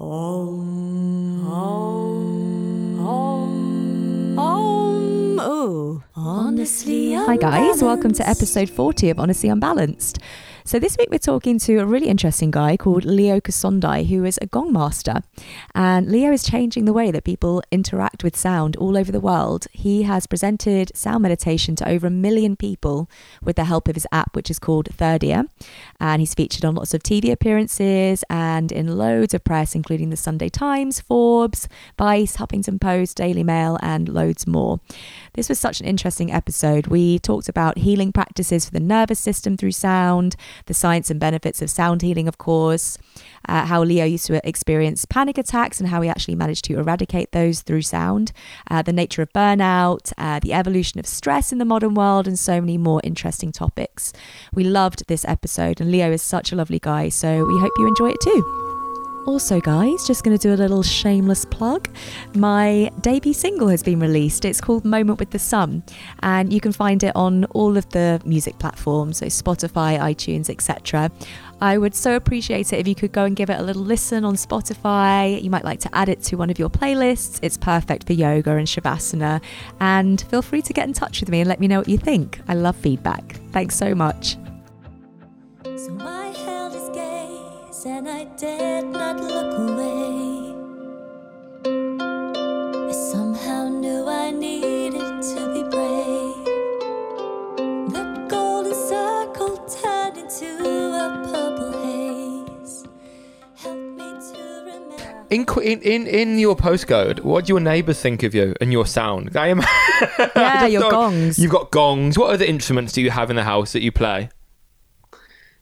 Om, om, om, om. Oh, honestly. Hi, guys. Welcome to episode 40 of Honestly Unbalanced. So, this week we're talking to a really interesting guy called Leo Cosendai, who is a gong master. And Leo is changing the way that people interact with sound all over the world. He has presented sound meditation to over a million people with the help of his app, which is called Third Ear. And he's featured on lots of TV appearances and in loads of press, including the Sunday Times, Forbes, Vice, Huffington Post, Daily Mail, and loads more. This was such an interesting episode. We talked about healing practices for the nervous system through sound, the science and benefits of sound healing, of course, uh, how Leo used to experience panic attacks and how he actually managed to eradicate those through sound, uh, the nature of burnout, uh, the evolution of stress in the modern world, and so many more interesting topics. We loved this episode, and Leo is such a lovely guy, so we hope you enjoy it too. Also, guys, just going to do a little shameless plug. My debut single has been released. It's called Moment with the Sun, and you can find it on all of the music platforms, so Spotify, iTunes, etc. I would so appreciate it if you could go and give it a little listen on Spotify. You might like to add it to one of your playlists. It's perfect for yoga and shavasana. And feel free to get in touch with me and let me know what you think. I love feedback. Thanks so much. So and I did not look away. I somehow knew I needed to be brave. The golden circle turned into a purple haze. Help me to remember. In, in in in your postcode, what do your neighbours think of you and your sound? I am. Yeah, your gongs. You've got gongs. What other instruments do you have in the house that you play?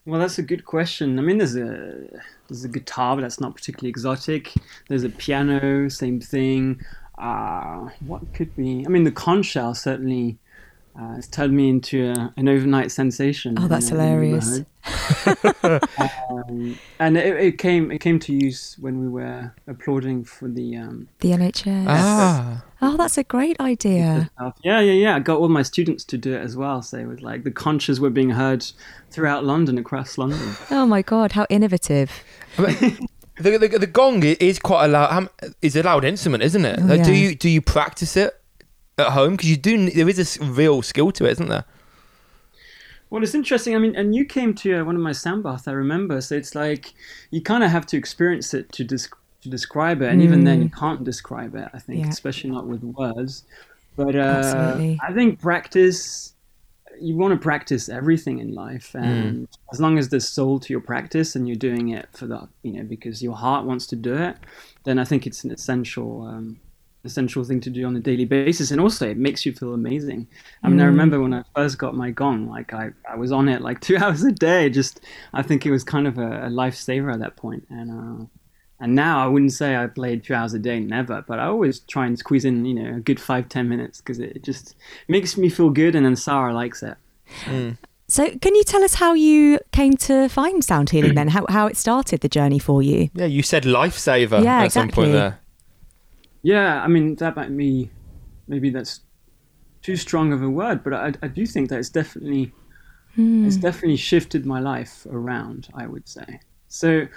Well, that's a good question. I mean, there's a there's a guitar, but that's not particularly exotic. There's a piano, same thing. Uh, what could be? I mean, the conch shell certainly uh, has turned me into a, an overnight sensation. Oh, that's in hilarious. neighborhood. um, and it, it came it came to use when we were applauding for the um, The NHS. Ah, Oh, that's a great idea. Yeah, yeah, yeah. I got all my students to do it as well. So it was like the conches were being heard throughout London, across London. Oh my God, how innovative. the, the, the gong is quite a loud. Is a loud instrument, isn't it? Oh, Like, Do you do you practice it at home? Because you do. There is a real skill to it, isn't there? Well, it's interesting. I mean, and you came to uh, one of my sound baths, I remember. So it's like you kind of have to experience it to dis- to describe it, and even then, you can't describe it. I think, Mm. Yeah. especially not with words. But uh, I think practice. You want to practice everything in life, and as long as there's soul to your practice, and you're doing it for the, you know, because your heart wants to do it, then I think it's an essential. Um, essential thing to do on a daily basis and also it makes you feel amazing i mean i remember when i first got my gong like i, I was on it like two hours a day just i think it was kind of a, a lifesaver at that point and uh and now i wouldn't say i played two hours a day never but i always try and squeeze in you know a good five ten minutes because it just makes me feel good and then sarah likes it hmm. So, can you tell us how you came to find sound healing then? How, how it started the journey for you? Yeah, you said lifesaver Yeah, at some point exactly. there. Yeah, I mean that might be maybe that's too strong of a word, but I, I do think that it's definitely it's hmm. definitely shifted my life around. I would say so.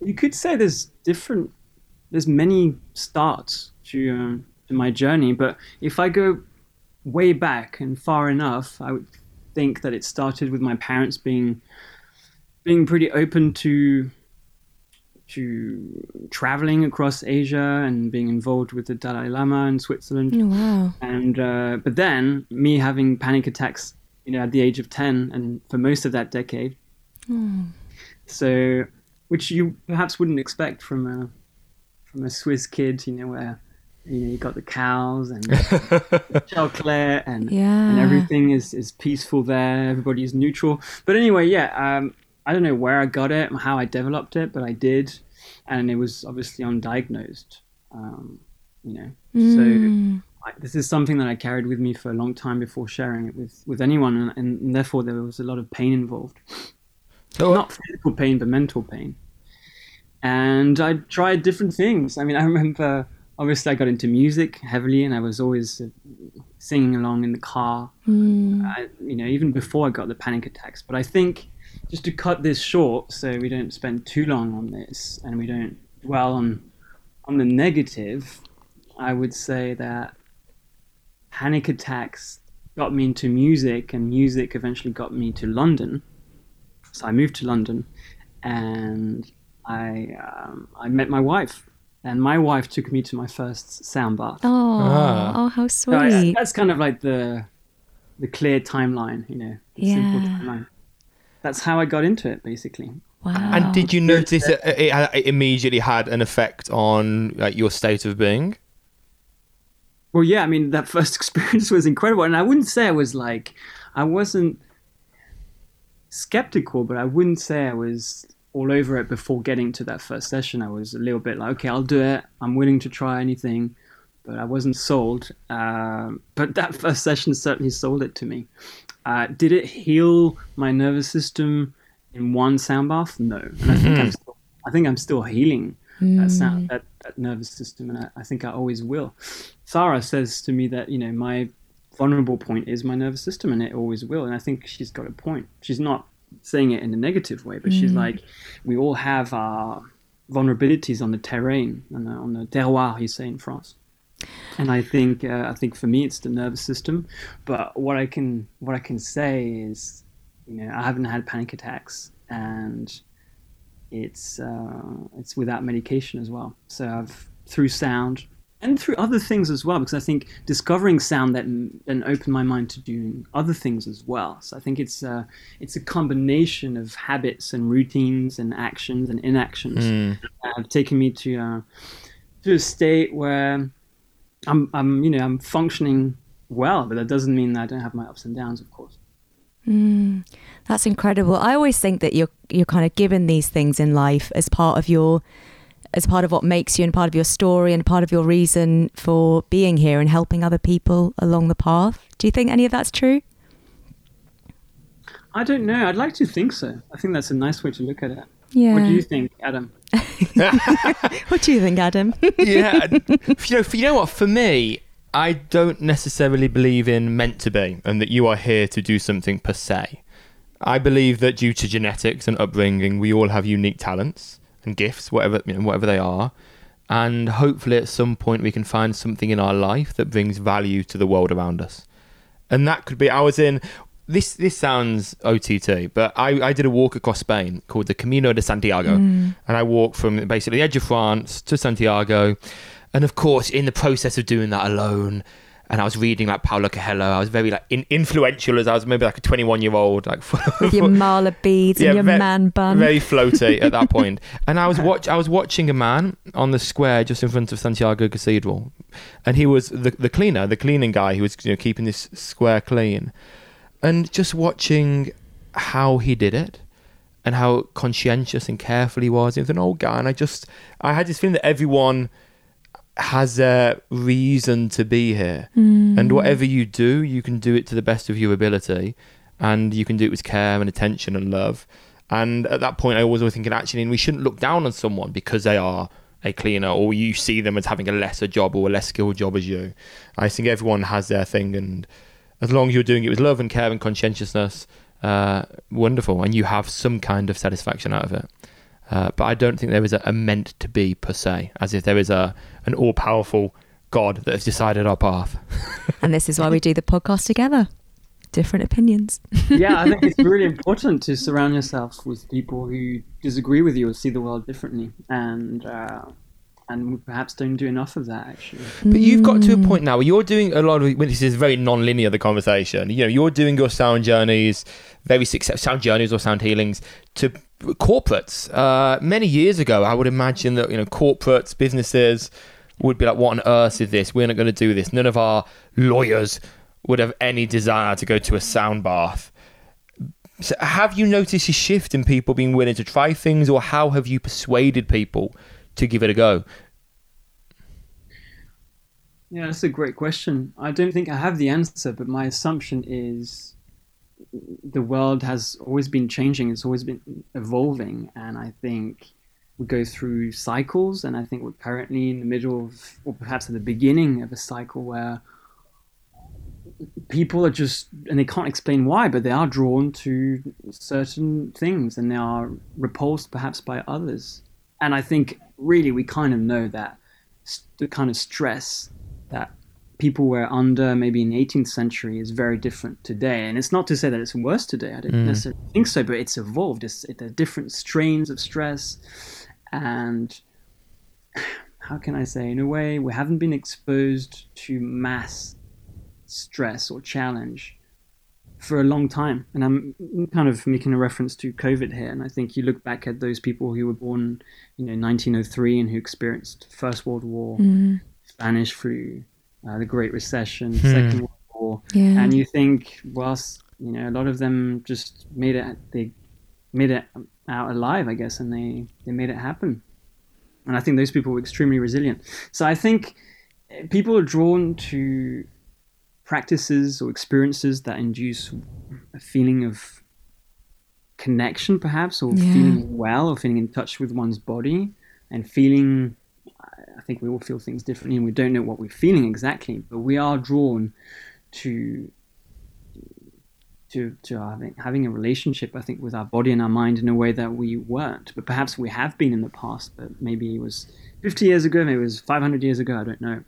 You could say there's different, there's many starts to um, to my journey, but if I go way back and far enough, I would think that it started with my parents being being pretty open to to traveling across Asia and being involved with the Dalai Lama in Switzerland. Oh, wow. And uh, but then me having panic attacks, you know, at the age of ten, and for most of that decade. So, which you perhaps wouldn't expect from a from a Swiss kid, you know, where you know you got the cows and chocolate and Yeah. and everything is is peaceful there. Everybody is neutral. But anyway, yeah. Um, I don't know where I got it, how I developed it, but I did, and it was obviously undiagnosed. Um, you know, Mm. so I, this is something that I carried with me for a long time before sharing it with with anyone, and, and therefore there was a lot of pain involved. So, Not physical pain, but mental pain. And I tried different things. I mean, I remember obviously I got into music heavily, and I was always uh, singing along in the car. I, you know, even before I got the panic attacks. But I think just to cut this short, so we don't spend too long on this, and we don't dwell on on the negative, I would say that panic attacks got me into music, and music eventually got me to London. So I moved to London, and I um, I met my wife, and my wife took me to my first sound bath. Oh, Ah. oh, how So I- sweet. that's kind of like the the clear timeline, you know, the simple Yeah. timeline. That's how I got into it, basically. Wow. And did you notice it, it, it immediately had an effect on like, your state of being? Well, yeah, I mean, that first experience was incredible. And I wouldn't say I was like, I wasn't skeptical, but I wouldn't say I was all over it before getting to that first session. I was a little bit like, okay, I'll do it. I'm willing to try anything. But I wasn't sold. Um, but that first session certainly sold it to me. Uh, did it heal my nervous system in one sound bath? No. And I think I'm still, I think I'm still healing that sound, that, that nervous system, and I, I think I always will. Sarah says to me that you know my vulnerable point is my nervous system, and it always will. And I think she's got a point. She's not saying it in a negative way, but she's like, we all have our vulnerabilities on the terrain, on the, on the terroir, you say in France. And I think uh, I think for me it's the nervous system, but what I can what I can say is, you know, I haven't had panic attacks, and it's uh, it's without medication as well. So I've through sound and through other things as well, because I think discovering sound then then opened my mind to doing other things as well. So I think it's uh, it's a combination of habits and routines and actions and inactions that have taken me to uh, to a state where I'm I'm you know I'm functioning well, but that doesn't mean that I don't have my ups and downs, of course. That's incredible. I always think that you're you're kind of given these things in life as part of your as part of what makes you and part of your story and part of your reason for being here and helping other people along the path. Do you think any of that's true? I don't know. I'd like to think so. I think that's a nice way to look at it. Yeah. What do you think, Adam? What do you think, Adam? yeah, you know, you know what? For me, I don't necessarily believe in meant to be, and that you are here to do something per se. I believe that due to genetics and upbringing, we all have unique talents and gifts, whatever you know, whatever they are, and hopefully at some point we can find something in our life that brings value to the world around us. And that could be. I was in. This this sounds OTT, but I, I did a walk across Spain called the Camino de Santiago, mm. and I walked from basically the edge of France to Santiago, and of course in the process of doing that alone, and I was reading like Paulo Coelho. I was very like in, influential as I was maybe like a 21 year old, like With your mala beads and your man bun. Very floaty at that point. And I was watch I was watching a man on the square just in front of Santiago Cathedral, and he was the the cleaner, the cleaning guy who was you know keeping this square clean, and just watching how he did it. And how conscientious and careful he was. He was an old guy, and I just, I had this feeling that everyone has a reason to be here. And whatever you do, you can do it to the best of your ability. And you can do it with care and attention and love. And at that point, I was always thinking, actually, we shouldn't look down on someone because they are a cleaner or you see them as having a lesser job or a less skilled job as you. I think everyone has their thing. And as long as you're doing it with love and care and conscientiousness, uh, wonderful. And you have some kind of satisfaction out of it. Uh, but I don't think there is a, a meant to be per se, as if there is a an all powerful God that has decided our path. And this is why we do the podcast together. Different opinions. yeah, I think it's really important to surround yourself with people who disagree with you or see the world differently, and uh, and we perhaps don't do enough of that actually. But you've got to a point now where you're doing a lot of. Well, this is very non-linear the conversation. You know, you're doing your sound journeys, very successful sound journeys or sound healings to corporates. Uh, many years ago, I would imagine that you know corporates, businesses would be like, "What on earth is this? We're not going to do this." None of our lawyers would have any desire to go to a sound bath. So have you noticed a shift in people being willing to try things, or how have you persuaded people to give it a go? Yeah, that's a great question. I don't think I have the answer, but my assumption is the world has always been changing. It's always been evolving, and I think we go through cycles. And I think we're currently in the middle of, or perhaps at the beginning of a cycle where people are just, and they can't explain why, but they are drawn to certain things, and they are repulsed perhaps by others. And I think really we kind of know that the kind of stress that people were under maybe in the 18th century is very different today. And it's not to say that it's worse today. I don't mm. necessarily think so, but it's evolved. It's, it, there are different strains of stress. And how can I say, in a way, we haven't been exposed to mass stress or challenge for a long time. And I'm kind of making a reference to COVID here. And I think you look back at those people who were born, you know, 1903 and who experienced First World War, Spanish flu, uh, the Great Recession, Second World War, Yeah. and you think, whilst you know, a lot of them just made it, they made it out alive, I guess, and they they made it happen. And I think those people were extremely resilient. So I think people are drawn to practices or experiences that induce a feeling of connection, perhaps, or Yeah. feeling well, or feeling in touch with one's body, and feeling. I think we all feel things differently, and we don't know what we're feeling exactly, but we are drawn to to to having having a relationship. I think with our body and our mind in a way that we weren't, but perhaps we have been in the past. But maybe it was 50 years ago, maybe it was 500 years ago. I don't know.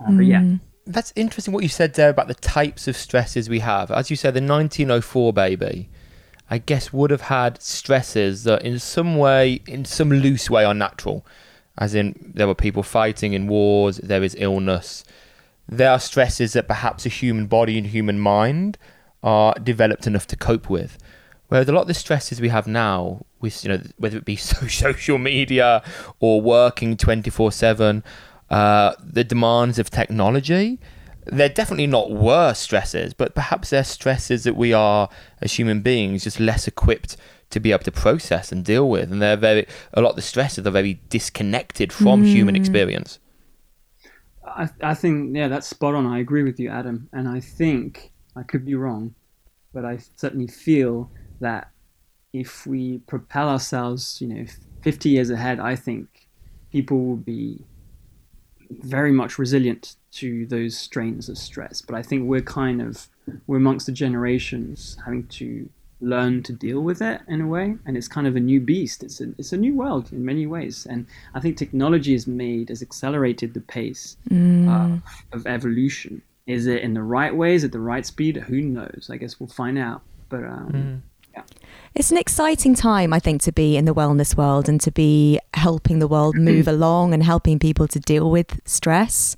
Uh, But yeah, That's interesting what you said there about the types of stresses we have. As you said, the 1904 baby, I guess, would have had stresses that in some way, in some loose way, are natural. As in, there were people fighting in wars, there is illness. There are stresses that perhaps a human body and human mind are developed enough to cope with. Whereas a lot of the stresses we have now, with you know, whether it be social media or working twenty four seven, uh, the demands of technology, they're definitely not worse stresses, but perhaps they're stresses that we are as human beings just less equipped to be able to process and deal with, and they're very a lot of the stresses are very disconnected from human experience. I, I think yeah, that's spot on. I agree with you, Adam. And I think I could be wrong, but I certainly feel that if we propel ourselves, you know, 50 years ahead, I think people will be very much resilient to those strains of stress. But I think we're kind of we're amongst the generations having to learn to deal with it in a way, and it's kind of a new beast. It's a it's a new world in many ways, and I think technology has made has accelerated the pace uh, of evolution. Is it in the right way? Is it the right speed? Who knows? I guess we'll find out. But um, It's an exciting time, I think, to be in the wellness world and to be helping the world move along and helping people to deal with stress.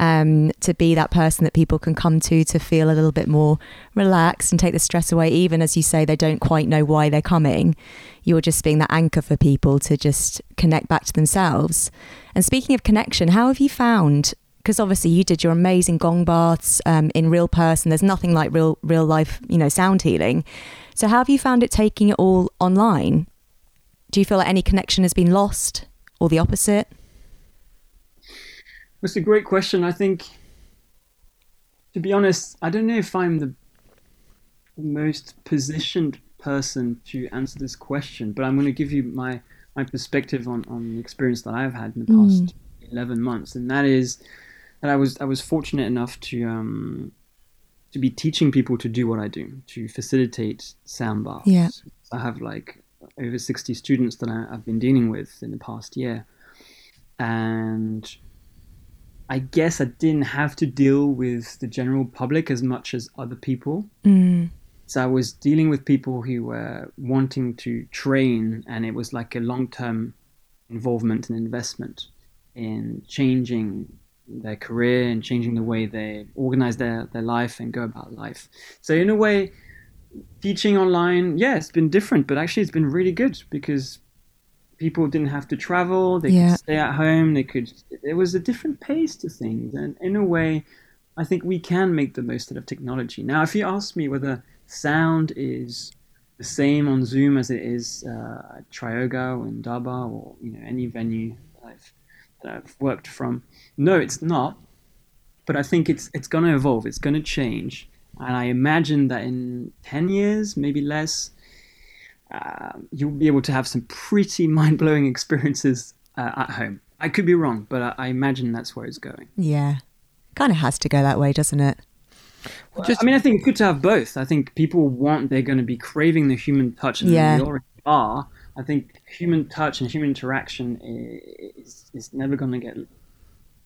Um, to be that person that people can come to to feel a little bit more relaxed and take the stress away, even as you say they don't quite know why they're coming. You're just being that anchor for people to just connect back to themselves. And speaking of connection, how have you found? Because obviously you did your amazing gong baths um, in real person. There's nothing like real real life, you know, sound healing. So how have you found it taking it all online? Do you feel like any connection has been lost or the opposite? That's a great question. I think, to be honest, I don't know if I'm the most positioned person to answer this question, but I'm going to give you my, my perspective on, on the experience that I've had in the past 11 months. And that is that I was, I was fortunate enough to, um, to be teaching people to do what I do, to facilitate sound baths. Yeah. I have like over 60 students that I, I've been dealing with in the past year. And I guess I didn't have to deal with the general public as much as other people. Mm. So I was dealing with people who were wanting to train, and it was like a long term involvement and investment in changing their career and changing the way they organize their, their life and go about life. So, in a way, teaching online, yeah, it's been different, but actually, it's been really good because people didn't have to travel, they Yeah. could stay at home, they could, there was a different pace to things. And in a way, I think we can make the most out of technology. Now, if you ask me whether sound is the same on Zoom as it is uh, at Triyoga or in Daba or you know any venue I've, that I've worked from, no, it's not. But I think it's it's going to evolve. It's going to change, and I imagine that in ten years, maybe less, uh, you'll be able to have some pretty mind blowing experiences uh, at home. I could be wrong, but I, I imagine that's where it's going. Yeah. Kind of has to go that way, doesn't it? Just- I mean, I think it's good to have both. I think people want, they're going to be craving the human touch, and Yeah. we already are. I think human touch and human interaction is, is never going to get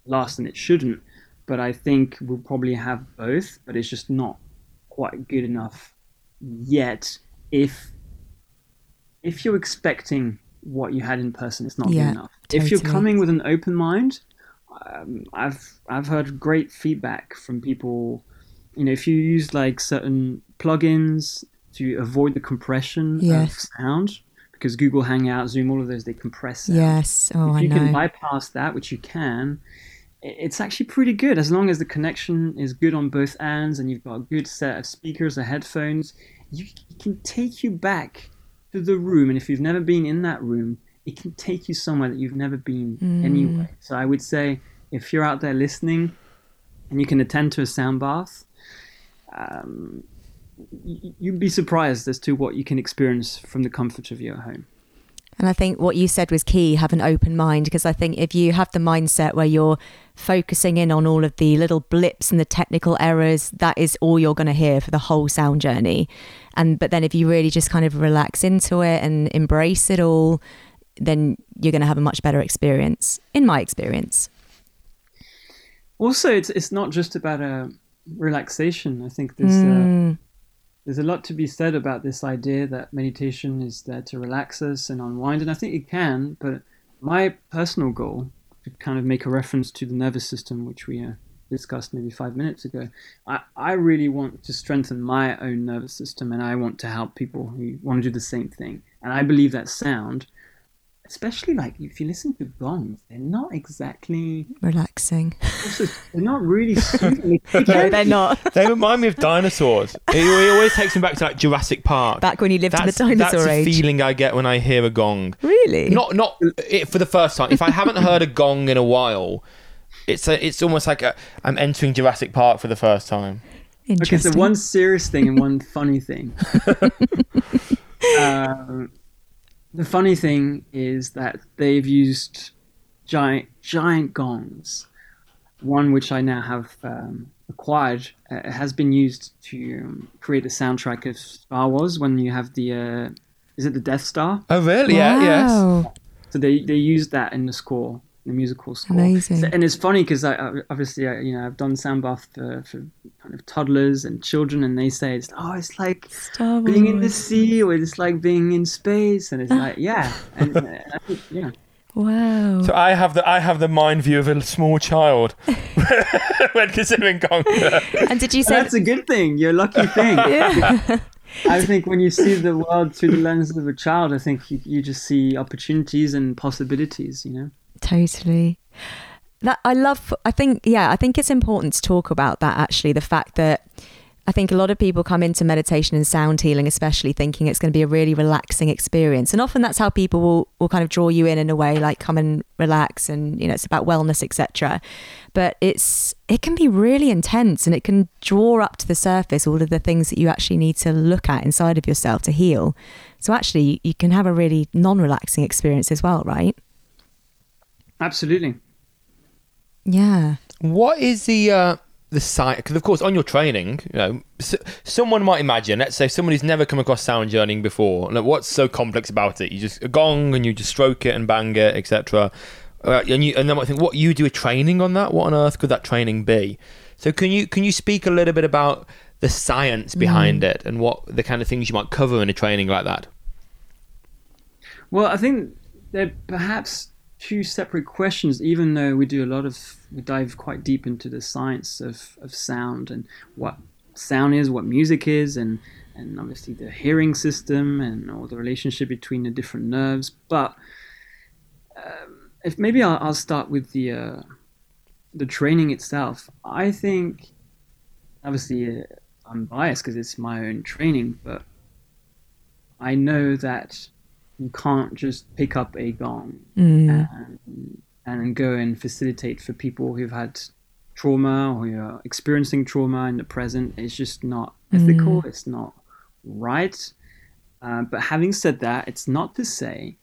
lost, and it shouldn't. But I think we'll probably have both, but it's just not quite good enough yet. If if you're expecting what you had in person, it's not Yeah, good enough. If you're coming with an open mind, um, I've I've heard great feedback from people. You know, if you use like certain plugins to avoid the compression Yes. of sound, because Google Hangout, Zoom, all of those they compress. Yes. Oh, if you can bypass that, which you can, it's actually pretty good as long as the connection is good on both ends and you've got a good set of speakers or headphones. You it can take you back to the room, and if you've never been in that room, it can take you somewhere that you've never been Mm. anyway. So I would say if you're out there listening and you can attend to a sound bath, um, you'd be surprised as to what you can experience from the comfort of your home. And I think what you said was key have an open mind because I think if you have the mindset where you're focusing in on all of the little blips and the technical errors, that is all you're going to hear for the whole sound journey. And but then if you really just kind of relax into it and embrace it all, then you're going to have a much better experience, in my experience. also it's it's not just about a relaxation i think there's uh, Mm, there's a lot to be said about this idea that meditation is there to relax us and unwind and i think it can but my personal goal to kind of make a reference to the nervous system which we uh, discussed maybe five minutes ago I, I really want to strengthen my own nervous system and i want to help people who want to do the same thing. And i believe that sound especially like if you listen to gongs they're not exactly relaxing. also, they're not really soothing. no, they're not. They remind me of dinosaurs. It, it always takes me back to like Jurassic Park. Back when you lived that's, in the dinosaur that's age. the feeling I get when I hear a gong. Really? Not not it, for the first time. If I haven't heard a gong in a while, it's a, it's almost like a, I'm entering Jurassic Park for the first time. Okay, Interesting. so one serious thing and one funny thing. um, the funny thing is that they've used giant giant gongs. One which I now have um, acquired uh, has been used to um, create the soundtrack of Star Wars. When you have the uh, is it the Death Star? Oh really? Yeah. Yes. So they they used that in the score, the musical score. Amazing. So- and it's funny because I, I obviously I, you know I've done sound bath for, for kind of toddlers and children, and they say it's oh it's like Star being in the sea or it's like being in space, and it's like yeah, and, uh, yeah. Wow. So I have the I have the mind view of a small child when considering gong. and did you say That's a good thing. You're a lucky thing. yeah. I think when you see the world through the lens of a child, I think you, you just see opportunities and possibilities. You know. Totally. That I love I think yeah, I think it's important to talk about that actually the fact that I think a lot of people come into meditation and sound healing especially thinking it's going to be a really relaxing experience. And often that's how people will, will kind of draw you in in a way like come and relax and you know it's about wellness etc but it's it can be really intense and it can draw up to the surface all of the things that you actually need to look at inside of yourself to heal. So actually you can have a really non-relaxing experience as well right Absolutely. yeah What is the uh, the site? Because of course, on your training, you know, s- someone might imagine. Let's say someone who's never come across sound journeying before. Like, what's so complex about it? You just a gong and you just stroke it and bang it, etc. Uh, and you and then I think, what you do a training on that? What on earth could that training be? So can you can you speak a little bit about the science behind it and what the kind of things you might cover in a training like that? Well, I think they're perhaps two separate questions, even though we do a lot of, we dive quite deep into the science of, of sound and what sound is, what music is, and, and obviously the hearing system and all the relationship between the different nerves. But um, if maybe I'll, I'll start with the, uh, the training itself. I think, obviously, uh, I'm biased because it's my own training, but I know that you can't just pick up a gong Mm. and, and go and facilitate for people who've had trauma or who are experiencing trauma in the present. It's just not ethical. It's not right. Uh, but having said that, it's not to say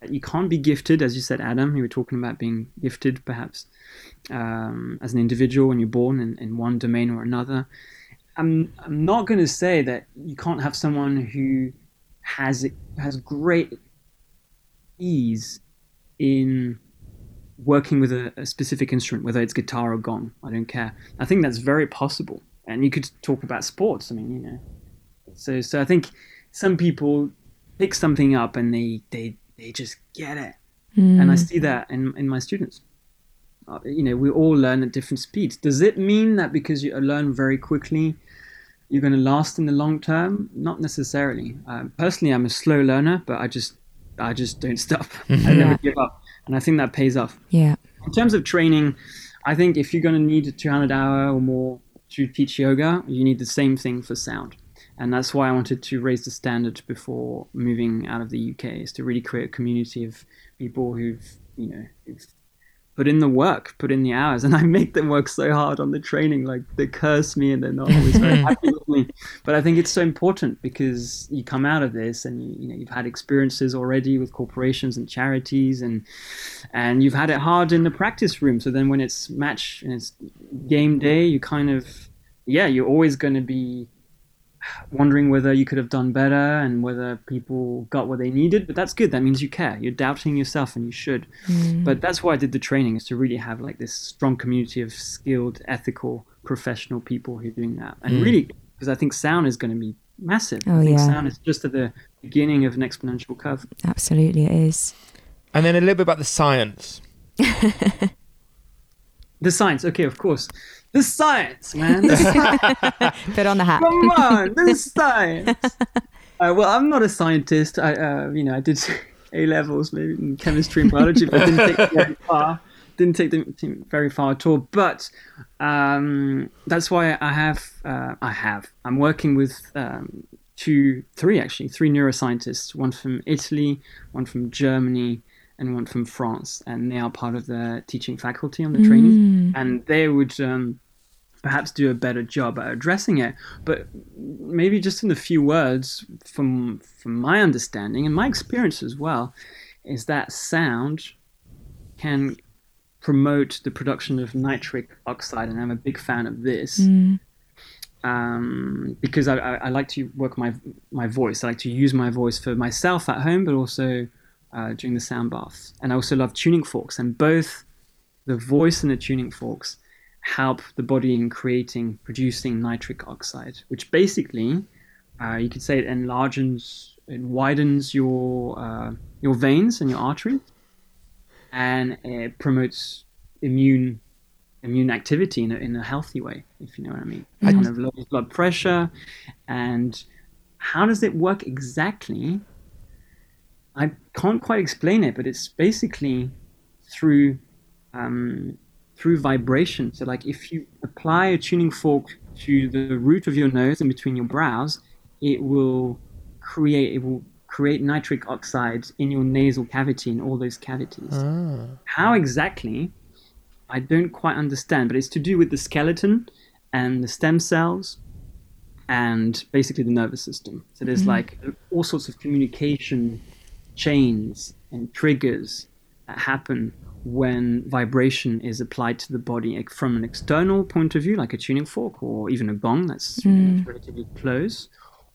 that you can't be gifted, as you said, Adam. You were talking about being gifted, perhaps, um, as an individual when you're born in, in one domain or another. I'm, I'm not going to say that you can't have someone who has has great ease in working with a, a specific instrument, whether it's guitar or gong. I don't care. I think that's very possible. And you could talk about sports. I mean, you know. So, so I think some people pick something up and they they they just get it, and I see that in in my students. Uh, you know, we all learn at different speeds. Does it mean that because you learn very quickly, you're going to last in the long term? Not necessarily. Um, personally, I'm a slow learner, but I just I just don't stop. I never give up, and I think that pays off. Yeah. In terms of training, I think if you're going to need a 200 hour or more to teach yoga, you need the same thing for sound. And that's why I wanted to raise the standard before moving out of the UK, is to really create a community of people who've, you know, who've put in the work, put in the hours, and I make them work so hard on the training. Like they curse me and they're not always very hmm. happy with me. But I think it's so important because you come out of this and you, you know you've had experiences already with corporations and charities, and and you've had it hard in the practice room. So then when it's match and it's game day, you kind of yeah, you're always going to be wondering whether you could have done better and whether people got what they needed but that's good. That means you care. You're doubting yourself and you should. Mm. But that's why i did the training is to really have like this strong community of skilled ethical professional people who are doing that. And mm. really because i think sound is going to be massive. Oh, i think yeah. sound is just at the beginning of an exponential curve. Absolutely, it is. And then a little bit about the science. the science. Okay of course the science man the science. Put on the hat. Come on, this is science. Uh, well, I'm not a scientist. I, uh, you know, I did A levels maybe in chemistry and biology, but didn't take them very far. Didn't take them very far at all. But um, that's why I have, uh, I have. I'm working with um, two, three actually, three neuroscientists. One from Italy, one from Germany, and one from France, and they are part of the teaching faculty on the training, and they would. Um, perhaps do a better job at addressing it. But maybe just in a few words, from from my understanding and my experience as well, is that sound can promote the production of nitric oxide, and I'm a big fan of this. Um, because I, I, I like to work my my voice. I like to use my voice for myself at home, but also uh, during the sound baths. And I also love tuning forks, and both the voice and the tuning forks help the body in creating, producing nitric oxide, which basically, uh, you could say it enlarges, it widens your uh, your veins and your arteries, and it promotes immune immune activity in a, in a healthy way, if you know what I mean. It kind of lowers blood pressure, and how does it work exactly? I can't quite explain it, but it's basically through um, through vibration. So, like if you apply a tuning fork to the root of your nose and between your brows, it will create it will create nitric oxide in your nasal cavity in all those cavities. How exactly? I don't quite understand, but it's to do with the skeleton and the stem cells and basically the nervous system. So there's like all sorts of communication chains and triggers that happen when vibration is applied to the body from an external point of view, like a tuning fork or even a gong that's hmm. know, relatively close,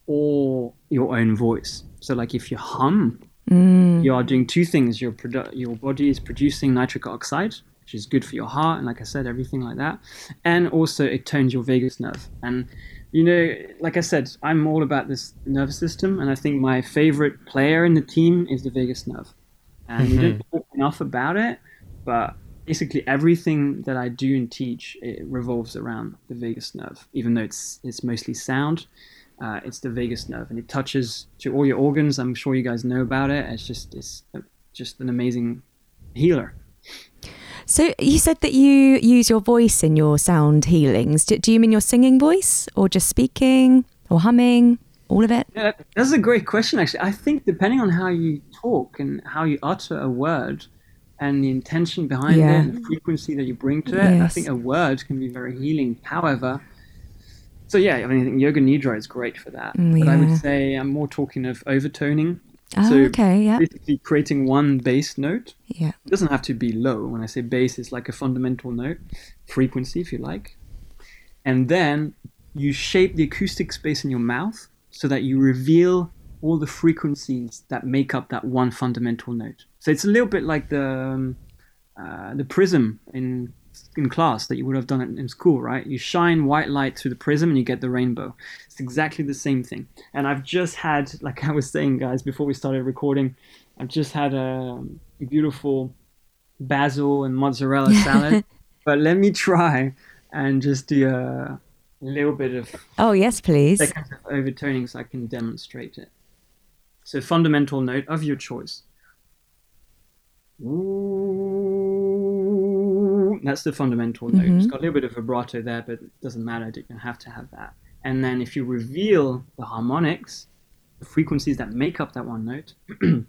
or your own voice. So, like if you hum, hmm. you are doing two things. Your produ- your body is producing nitric oxide, which is good for your heart, and like I said, everything like that, and also it tones your vagus nerve. And you know, like I said, I'm all about this nervous system, and I think my favorite player in the team is the vagus nerve. And we don't talk enough about it, but basically everything that I do and teach it revolves around the vagus nerve. Even though it's it's mostly sound, uh, it's the vagus nerve, and it touches to all your organs. I'm sure you guys know about it. It's just it's just an amazing healer. So you said that you use your voice in your sound healings. Do, do you mean your singing voice or just speaking or humming? All of it? Yeah, that's a great question. Actually, I think depending on how you talk and how you utter a word, and the intention behind Yeah. it, and the frequency that you bring to it, I think a word can be very healing. However, so yeah, I mean, I yoga nidra is great for that. Mm, But I would say I'm more talking of overtoning. Oh, so okay. Yeah. basically creating one bass note. Yeah. It doesn't have to be low. When I say bass, it's like a fundamental note, frequency, if you like. And then you shape the acoustic space in your mouth so that you reveal all the frequencies that make up that one fundamental note. So it's a little bit like the um, uh, the prism in in class that you would have done it in school, right? You shine white light through the prism and you get the rainbow. It's exactly the same thing. And I've just had, like I was saying, guys, before we started recording, I've just had a, beautiful basil and mozzarella salad. but let me try and just do a little bit of Oh, yes, please. seconds of overtoning so I can demonstrate it. So fundamental note of your choice. Ooh, that's the fundamental note. It's mm-hmm. got a little bit of vibrato there, but it doesn't matter. You don't have to have that. And then if you reveal the harmonics, the frequencies that make up that one note.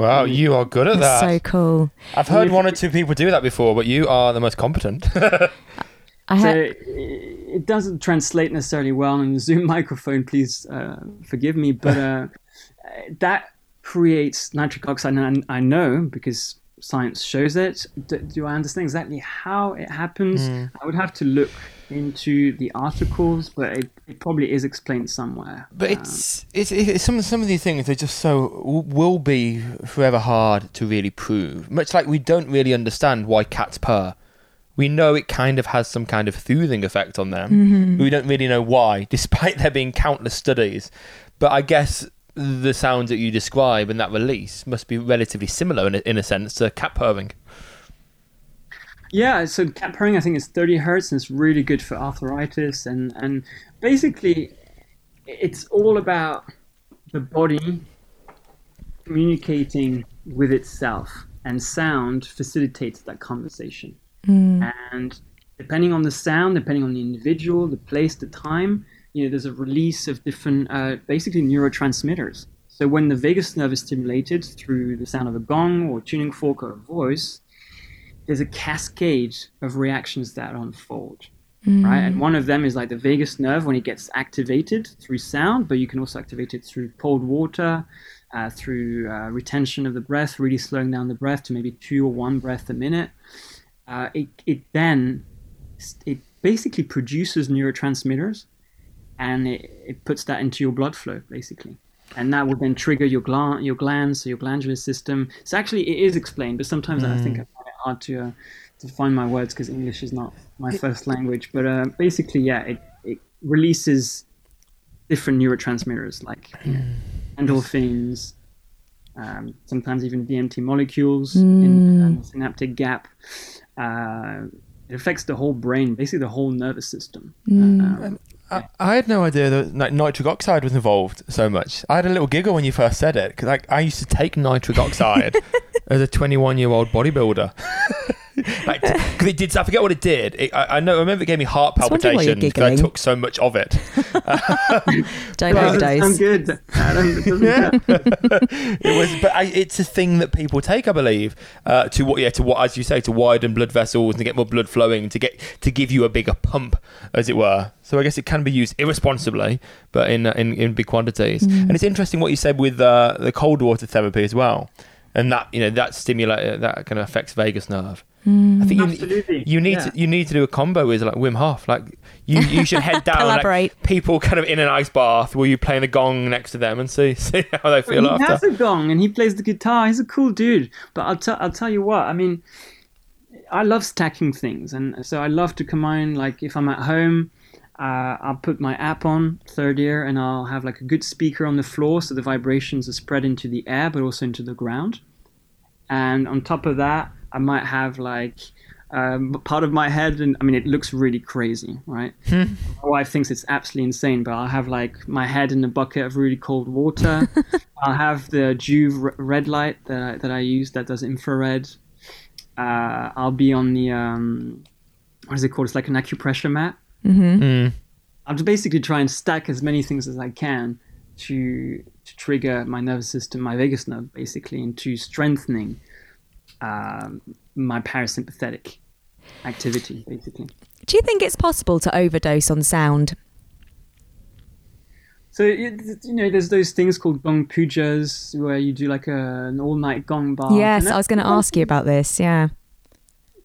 Wow, you are good at That's that. so cool. I've heard one or two people do that before, but you are the most competent. I So it it doesn't translate necessarily well on the Zoom microphone. Please uh, forgive me, but uh, that creates nitric oxide, and I, I know because science shows it. Do, do I understand exactly how it happens? I would have to look into the articles, but it, it probably is explained somewhere. But Um, it's, it's it's some some of these things are just so will be forever hard to really prove. Much like we don't really understand why cats purr. We know it kind of has some kind of soothing effect on them. But we don't really know why, despite there being countless studies. But I guess the sounds that you describe and that release must be relatively similar in a, in a sense to cat purring. Yeah, so cat purring I think is 30 hertz and it's really good for arthritis and and basically it's all about the body communicating with itself and sound facilitates that conversation. And depending on the sound, depending on the individual, the place, the time, you know, there's a release of different uh, basically neurotransmitters. So when the vagus nerve is stimulated through the sound of a gong or tuning fork or a voice, there's a cascade of reactions that unfold right? And one of them is like the vagus nerve when it gets activated through sound but you can also activate it through cold water uh, through uh, retention of the breath really slowing down the breath to maybe two or one breath a minute. Uh, it, it then it basically produces neurotransmitters and it, it puts that into your blood flow basically. And that will then trigger your gland your glands so your glandular system. So actually it is explained but sometimes i think i find it hard to uh, to find my words because english is not my first language but uh, basically yeah it, it releases different neurotransmitters like you know, endorphins um, sometimes even DMT molecules in um, synaptic gap. Uh, it affects the whole brain, basically the whole nervous system. Um, I, I had no idea that like, nitric oxide was involved so much. I had a little giggle when you first said it because like, I used to take nitric oxide as a 21 year old bodybuilder. like, because it did. I forget what it did. It, I, I know. I remember it gave me heart was wondering why you're palpitations because I took so much of it. don't Well, it doesn't overdose. sound good. Adam, it doesn't it was, but I, it's a thing that people take, I believe, uh, to what, yeah, to what, as you say, to widen blood vessels and to get more blood flowing, to get to give you a bigger pump, as it were. So I guess it can be used irresponsibly, but in uh, in, in big quantities. And it's interesting what you said with uh, the cold water therapy as well, and that you know that stimulate uh, that kind of affects vagus nerve. Mm. I think you, you need yeah. to you need to do a combo with like Wim Hof. Like you, you should head down like, people kind of in an ice bath where you playing the gong next to them and see see how they feel he after. has a gong and he plays the guitar. He's a cool dude. But I'll tell I'll tell you what. I mean, I love stacking things, and so I love to combine. Like if I'm at home, uh, I'll put my app on third ear, and I'll have like a good speaker on the floor, so the vibrations are spread into the air, but also into the ground. And on top of that, I might have like. Um, part of my head, and I mean, it looks really crazy, right? My wife thinks it's absolutely insane, but I'll have like my head in a bucket of really cold water. I'll have the Joovv red light that I, that I use that does infrared. Uh, I'll be on the um, what is it called? It's like an acupressure mat. Mm. I'm just basically trying to stack as many things as I can to to trigger my nervous system, my vagus nerve, basically, into strengthening um, my parasympathetic activity, basically. Do you think it's possible to overdose on sound? So it, you know, there's those things called gong pujas where you do like a, an all-night gong bath. yes, I was going to ask you about this. Yeah.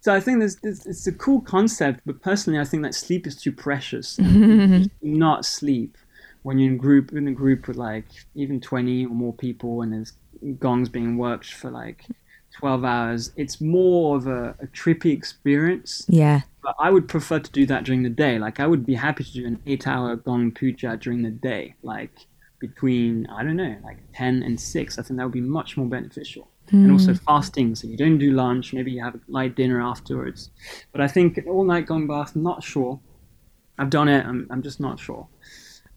So I think there's, there's, it's a cool concept, but personally, I think that sleep is too precious. You not sleep when you're in group in a group with like even 20 or more people, and there's gongs being worked for like 12 hours. It's more of a, a trippy experience. Yeah. But I would prefer to do that during the day. Like I would be happy to do an eight-hour gong puja during the day, like between I don't know, like 10 and 6. I think that would be much more beneficial and also hmm. fasting. So you don't do lunch. Maybe you have a light dinner afterwards. But I think all night gong bath. Not sure. I've done it. I'm, I'm just not sure.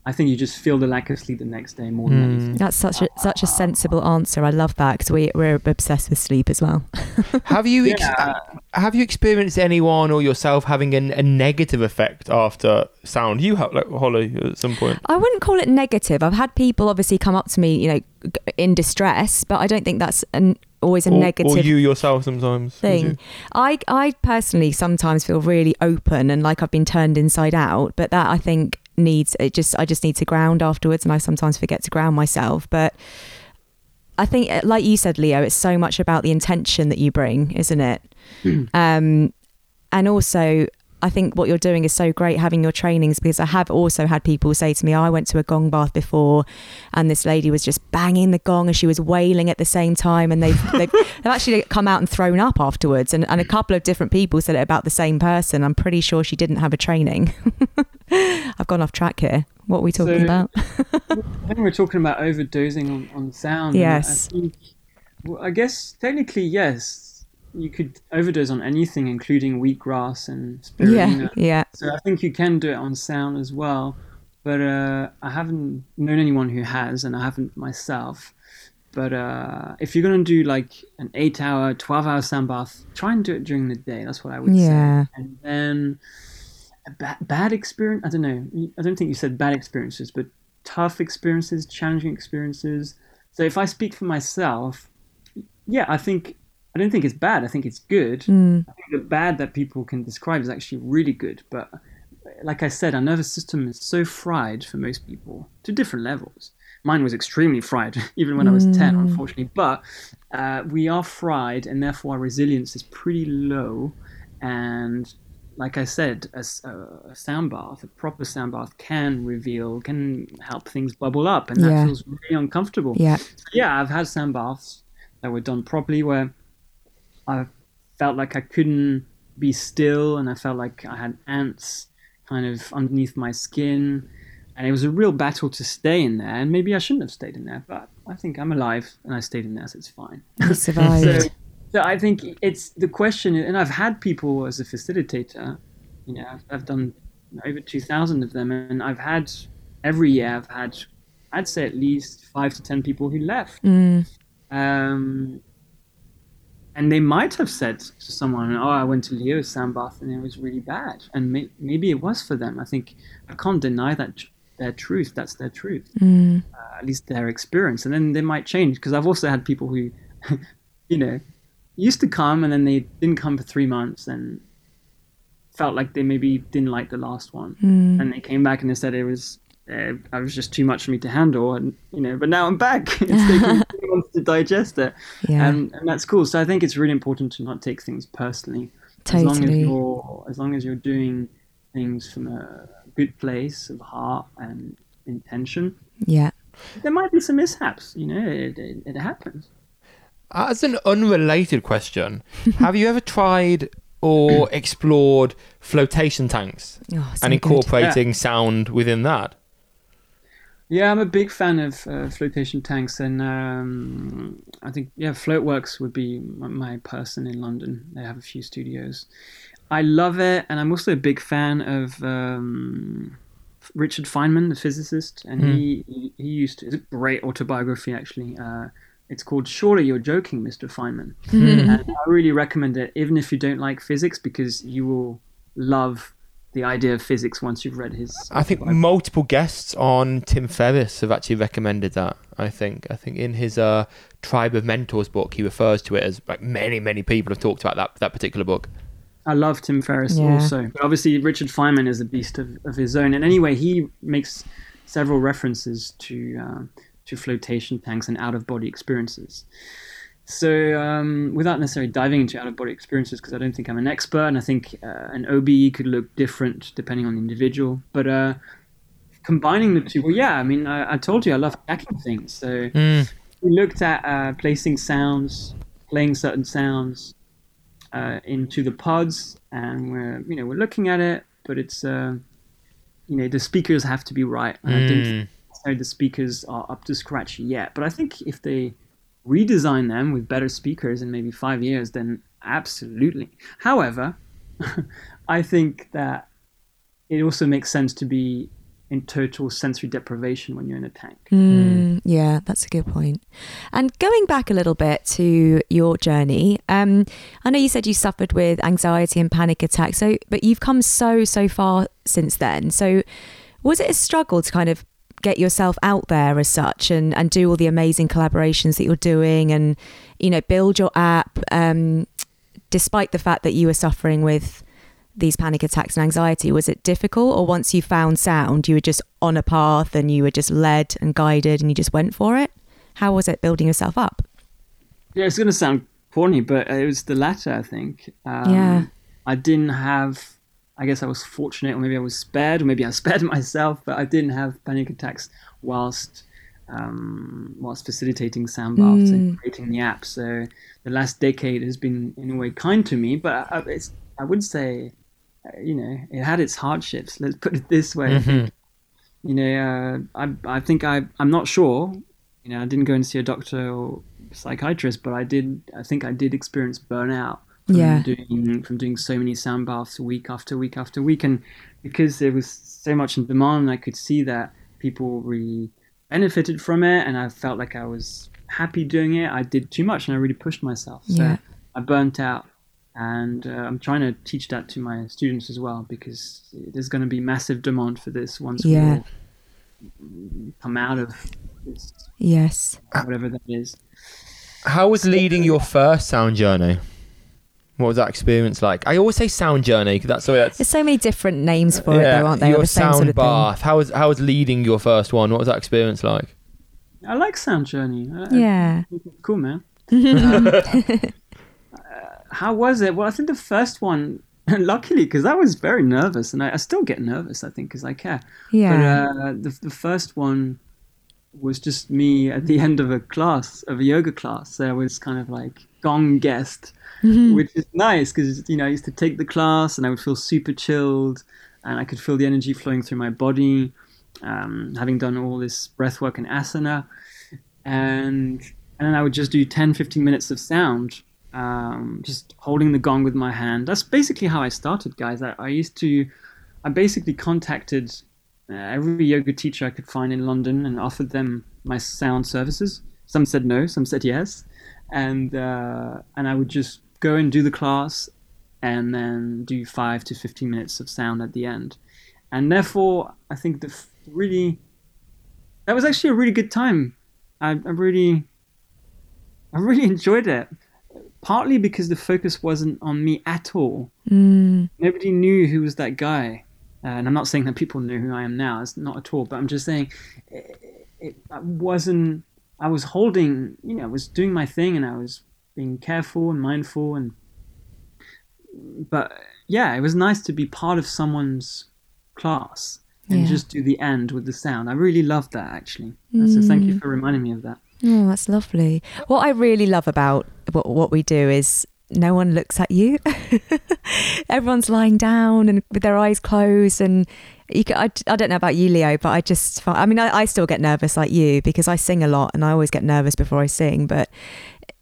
I think you just feel the lack of sleep the next day more than hmm. anything. That's such a such a sensible answer. I love that because we we're obsessed with sleep as well. Have you ex- Yeah. have you experienced anyone or yourself having an, a negative effect after sound? You have like Holly at some point. I wouldn't call it negative. I've had people obviously come up to me, you know, in distress, but I don't think that's an, always a or, negative or you yourself sometimes. would you? thing. I I personally sometimes feel really open and like I've been turned inside out, but that I think needs it just I just need to ground afterwards, and I sometimes forget to ground myself. But I think, uh, like you said, Leo, it's so much about the intention that you bring, isn't it? um, and also. I think what you're doing is so great having your trainings because I have also had people say to me, I went to a gong bath before and this lady was just banging the gong and she was wailing at the same time and they've, they've, they've actually come out and thrown up afterwards and, and a couple of different people said it about the same person i'm pretty sure she didn't have a training i've gone off track here what are we talking So- about I think we're talking about overdosing on, on sound. Yes. I, think, well, I guess technically, yes, you could overdose on anything, including wheatgrass and yeah spirulina. yeah So I think you can do it on sound as well. But uh, I haven't known anyone who has, and I haven't myself. But uh, if you're going to do like an eight hour, 12 hour sound bath, try and do it during the day. That's what I would Yeah. say. And then a ba- bad experience, I don't know. I don't think you said bad experiences, but tough experiences, challenging experiences. So if I speak for myself, yeah, I think, I don't think it's bad. I think it's good. Mm. I think the bad that people can describe is actually really good. But like I said, our nervous system is so fried for most people to different levels. Mine was extremely fried, even when I was 10, unfortunately. But uh, we are fried, and therefore our resilience is pretty low. And like I said, a sound bath, a proper sound bath, can reveal, can help things bubble up, and that Yeah. feels really uncomfortable yeah yeah, I've had sound baths that were done properly where I felt like I couldn't be still and I felt like I had ants kind of underneath my skin. And it was a real battle to stay in there. And maybe I shouldn't have stayed in there, but I think I'm alive and I stayed in there, so it's fine. you survived So, so I think it's the question, and I've had people as a facilitator, you know, I've, I've done over 2,000 of them, and I've had every year, I've had, I'd say at least five to 10 people who left. Mm. Um, and they might have said to someone, "Oh, I went to Leo's sand bath and it was really bad," and may- maybe it was for them. I think I can't deny that tr- their truth. That's their truth, Mm. uh, at least their experience. And then they might change because I've also had people who, you know, used to come and then they didn't come for three months and felt like they maybe didn't like the last one, Mm. and they came back and they said it was. Uh, I was just too much for me to handle, and you know. But now I'm back. it's taking three months to digest it yeah and, and that's cool. So I think it's really important to not take things personally. As long as totally you're as long as you're doing things from a good place of heart and intention, yeah there might be some mishaps. You know, it, it, it happens. As an unrelated question, have you ever tried or explored flotation tanks oh, so and good. incorporating sound within that? Yeah, I'm a big fan of uh, flotation tanks, and um, I think yeah, Floatworks would be my person in London. They have a few studios. I love it, and I'm also a big fan of um, Richard Feynman, the physicist, and he, he he used to. It's a great autobiography actually. Uh, it's called "Surely You're Joking, Mr. Feynman," and I really recommend it, even if you don't like physics, because you will love the idea of physics once you've read his. I think multiple guests on Tim Ferriss have actually recommended that. I think I think in his uh, Tribe of Mentors book, he refers to it as like many many people have talked about that that particular book. I love Tim Ferriss Yeah. also. But obviously, Richard Feynman is a beast of, of his own. And anyway, he makes several references to uh, to flotation tanks and out of body experiences. So, um, without necessarily diving into out of body experiences, because I don't think I'm an expert, and I think uh, an OBE could look different depending on the individual. But uh, combining the two, well, yeah, I mean, I, I told you I love hacking things. So, Mm. we looked at uh, placing sounds, playing certain sounds uh, into the pods, and we're you know we're looking at it, but it's uh, you know the speakers have to be right. And I don't think Mm. the speakers are up to scratch yet, but I think if they redesign them with better speakers in maybe five years, then absolutely. However, I think that it also makes sense to be in total sensory deprivation when you're in a tank. Mm, yeah, that's a good point. And going back a little bit to your journey, um, I know you said you suffered with anxiety and panic attacks. So, but you've come so so far since then. So, was it a struggle to kind of get yourself out there as such and and do all the amazing collaborations that you're doing and you know build your app um, despite the fact that you were suffering with these panic attacks and anxiety was it difficult or once you found sound you were just on a path and you were just led and guided and you just went for it how was it building yourself up Yeah, it's going to sound corny, but it was the latter, I think. Um, Yeah. I didn't have, I guess I was fortunate, or maybe I was spared, or maybe I spared myself, but I didn't have panic attacks whilst um, whilst facilitating sound baths and creating the app. So the last decade has been, in a way, kind to me, but I, it's, I would say, uh, you know, it had its hardships. Let's put it this way. Think, you know, uh, I, I think I, I'm not sure. You know, I didn't go and see a doctor or psychiatrist, but I did. I think I did experience burnout from Yeah. doing from doing so many sound baths week after week after week, and because there was so much in demand, I could see that people really benefited from it, and I felt like I was happy doing it. I did too much, and I really pushed myself. So Yeah. I burnt out, and uh, I'm trying to teach that to my students as well because there's going to be massive demand for this once Yeah. we all come out of this, yes whatever that is. How was leading your first sound journey? What was that experience like? I always say sound journey because that's the way that's. there's so many different names for it though aren't there your the same sound sort of bath. How was how was leading your first one? What was that experience like? I like Sound Journey. I- I yeah think it's cool, man. Um, uh, how was it? Well, I think the first one, luckily, because I was very nervous, and I, I still get nervous. I think because I care. yeah But uh, the the first one was just me at the end of a class, of a yoga class. So I was kind of like gong guest, which is nice because you know I used to take the class and I would feel super chilled, and I could feel the energy flowing through my body, um, having done all this breath work and asana, and and then I would just do 10, 15 minutes of sound. Um, just holding the gong with my hand. That's basically how I started, guys. I, I used to, I basically contacted uh, every yoga teacher I could find in London and offered them my sound services. Some said no, some said yes, and uh, and I would just go and do the class, and then do five to fifteen minutes of sound at the end, and therefore I think the really that was actually a really good time. I, I really I really enjoyed it. Partly because the focus wasn't on me at all mm, nobody knew who was that guy. Uh, and I'm not saying that people knew who I am now. It's not at all. But I'm just saying, it, it I wasn't. I was holding. You know, I was doing my thing, and I was being careful and mindful. And but yeah, it was nice to be part of someone's class and Yeah. just do the end with the sound. I really loved that actually. So thank you mm. for reminding me of that. Oh, that's lovely. What I really love about what, what we do is no one looks at you. Everyone's lying down and with their eyes closed. And you can, I, I don't know about you, Leo, but I just, I mean, I, I still get nervous like you because I sing a lot and I always get nervous before I sing. But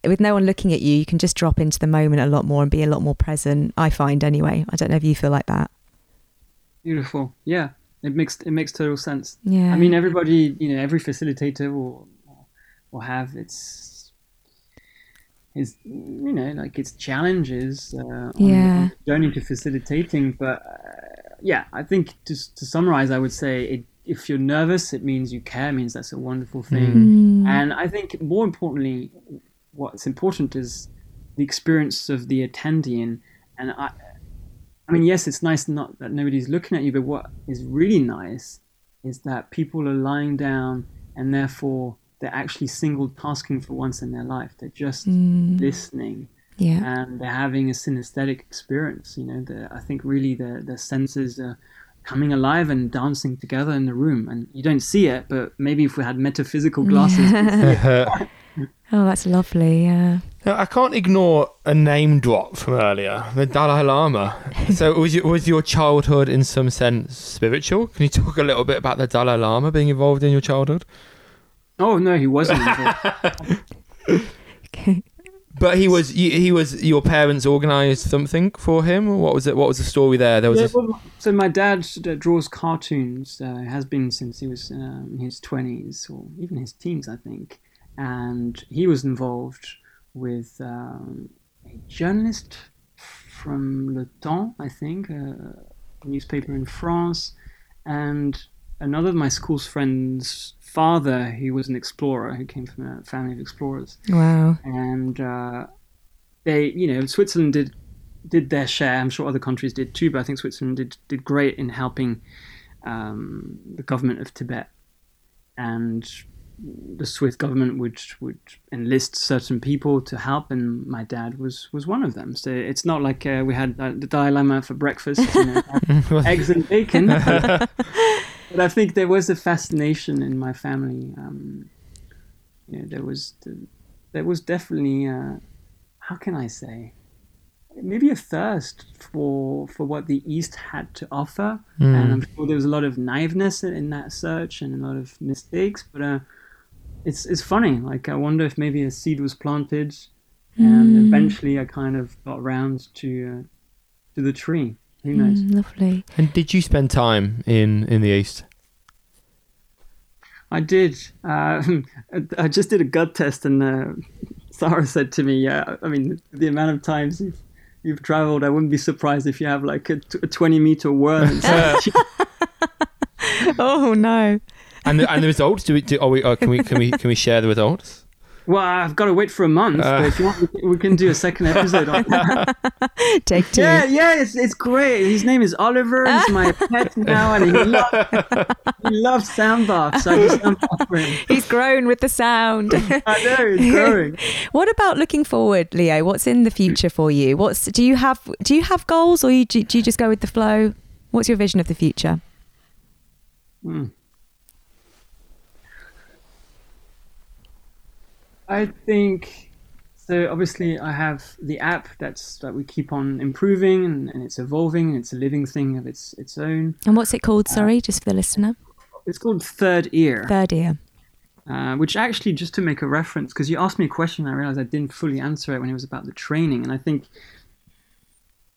with no one looking at you, you can just drop into the moment a lot more and be a lot more present. I find anyway. I don't know if you feel like that. Beautiful. Yeah, it makes it makes total sense. Yeah. I mean, everybody, you know, every facilitator will will have its his, you know, like its challenges uh, on, Yeah. on journey to facilitating. But uh, yeah, I think just to summarize, I would say it, if you're nervous, it means you care. Means that's a wonderful thing. Mm. And I think more importantly, what's important is the experience of the attendee. And, and I, I mean, yes, it's nice not that nobody's looking at you, but what is really nice is that people are lying down and therefore they're actually single tasking for once in their life. They're just Mm. listening Yeah. and they're having a synesthetic experience. You know, the, I think really the, the senses are coming alive and dancing together in the room. And you don't see it, but maybe if we had metaphysical glasses, Oh, that's lovely. Yeah. Now, I can't ignore a name drop from earlier, the Dalai Lama. so, was your, was your childhood in some sense spiritual? Can you talk a little bit about the Dalai Lama being involved in your childhood? oh no, he wasn't. Okay. But he was he, he was your parents organised something for him. What was it? What was the story there? There was Yeah, a, well, so my dad uh, draws cartoons. Uh, has been since he was in his twenties or even his teens, I think. And he was involved with um, a journalist from Le Temps, I think, uh, a newspaper in France, and another of my school's friends' father. He was an explorer who came from a family of explorers Wow. and uh, they, you know, Switzerland did did their share. I'm sure other countries did too, but I think Switzerland did did great in helping um, the government of Tibet, and the Swiss government would would enlist certain people to help, and my dad was was one of them. So it's not like uh, we had uh, the Dalai Lama for breakfast, you know, eggs and bacon. but I think there was a fascination in my family. Um, you know, there was there was definitely uh, how can I say maybe a thirst for for what the East had to offer, and I'm sure there was a lot of naiveness in, in that search and a lot of mistakes. But uh, it's it's funny. Like I wonder if maybe a seed was planted, and eventually I kind of got around to uh, to the tree. Who knows? Mm, lovely. and did you spend time in in the east? I did. Uh, I just did a gut test, and uh, Sarah said to me, "Yeah, I mean, the amount of times you've you've traveled, I wouldn't be surprised if you have like a, t- a twenty meter worm." Oh no. And the, and the results? Do we? Do, are we? Uh, can we? Can we? Can we share the results? Well, I've got to wait for a month, but if you want, we can- do a second episode on that. Take two. Yeah, yeah, it's, it's great. His name is Oliver. He's my pet now, and he loves he loves sound baths. I just sound for him. He's grown with the sound. I know he's growing. what about looking forward, Leo? What's in the future for you? What's do you have? Do you have goals, or you, do, do you just go with the flow? What's your vision of the future? Hmm. I think so. Obviously, I have the app that's that we keep on improving, and, and it's evolving. And it's a living thing of its its own. And what's it called? Sorry, just for the listener. It's called Third Ear, Third ear. uh, which actually, just to make a reference, because you asked me a question, I realized I didn't fully answer it when it was about the training, and I think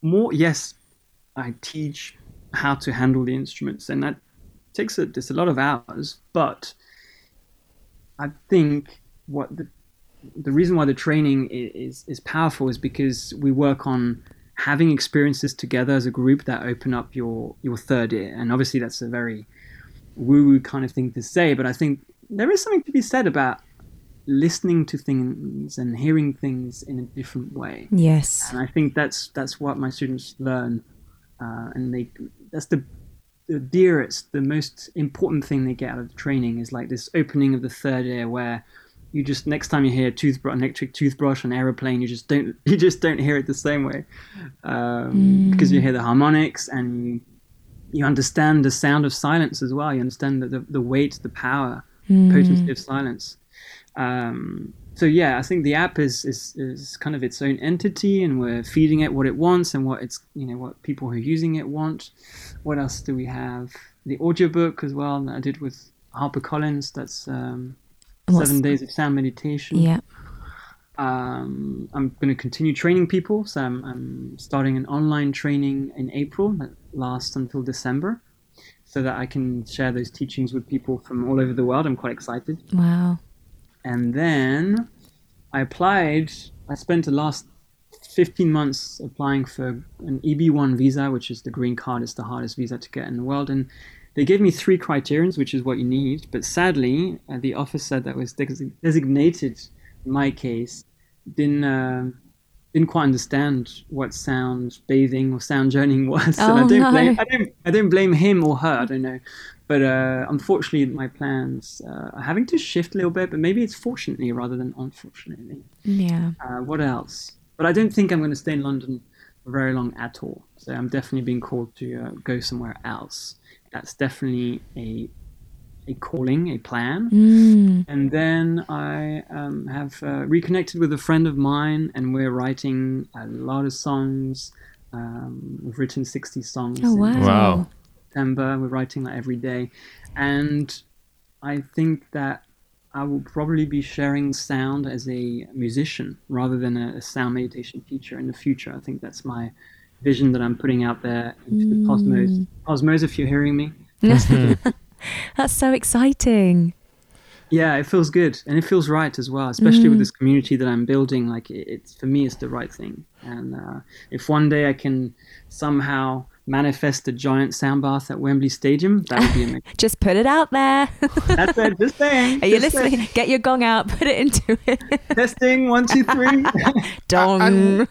more. Yes, I teach how to handle the instruments, and that takes a, just a lot of hours. But I think what the the reason why the training is is powerful is because we work on having experiences together as a group that open up your your third ear, and obviously that's a very woo woo kind of thing to say, but I think there is something to be said about listening to things and hearing things in a different way Yes. and I think that's that's what my students learn, uh, and they that's the the dearest, the most important thing they get out of the training is like this opening of the third ear, where you just next time you hear a toothbrush, an electric toothbrush on an aeroplane, you just don't you just don't hear it the same way, um, because you hear the harmonics and you you understand the sound of silence as well. You understand the the, the weight, the power, potency of silence. Um, so yeah, I think the app is, is is kind of its own entity, and we're feeding it what it wants and what it's you know what people who are using it want. What else do we have? The audiobook as well that I did with HarperCollins. That's um, what's- seven days of sound meditation. Yeah. Um, I'm going to continue training people, so I'm, I'm starting an online training in April that lasts until December, so that I can share those teachings with people from all over the world. I'm quite excited Wow. and then I applied. I spent the last 15 months applying for an EB1 visa, which is the green card. It's the hardest visa to get in the world, and they gave me three criterions, which is what you need. But sadly, uh, the officer that was des- designated in my case didn't uh, didn't quite understand what sound bathing or sound journeying was. Oh, and I don't no. blame I don't I don't blame him or her. I don't know, but uh, unfortunately, my plans uh, are having to shift a little bit. But maybe it's fortunately rather than unfortunately. Yeah. Uh, what else? But I don't think I'm going to stay in London for very long at all. So I'm definitely being called to uh, go somewhere else. That's definitely a a calling, a plan. Mm. And then I um, have uh, reconnected with a friend of mine, and we're writing a lot of songs. Um, we've written 60 songs Oh in wow. Wow. September. We're writing like every day. And I think that I will probably be sharing sound as a musician rather than a, a sound meditation teacher in the future. I think that's my vision that I'm putting out there into the cosmos. Cosmos, if you're hearing me. That's so exciting. Yeah, it feels good and it feels right as well, especially with this community that I'm building. Like it, it's for me, it's the right thing. And uh, if one day I can somehow manifest a giant sound bath at Wembley Stadium, that would be amazing. Just put it out there. That's it. Just saying. Are you just saying. listening? Get your gong out. Put it into it. Testing one, two, three. Dong. And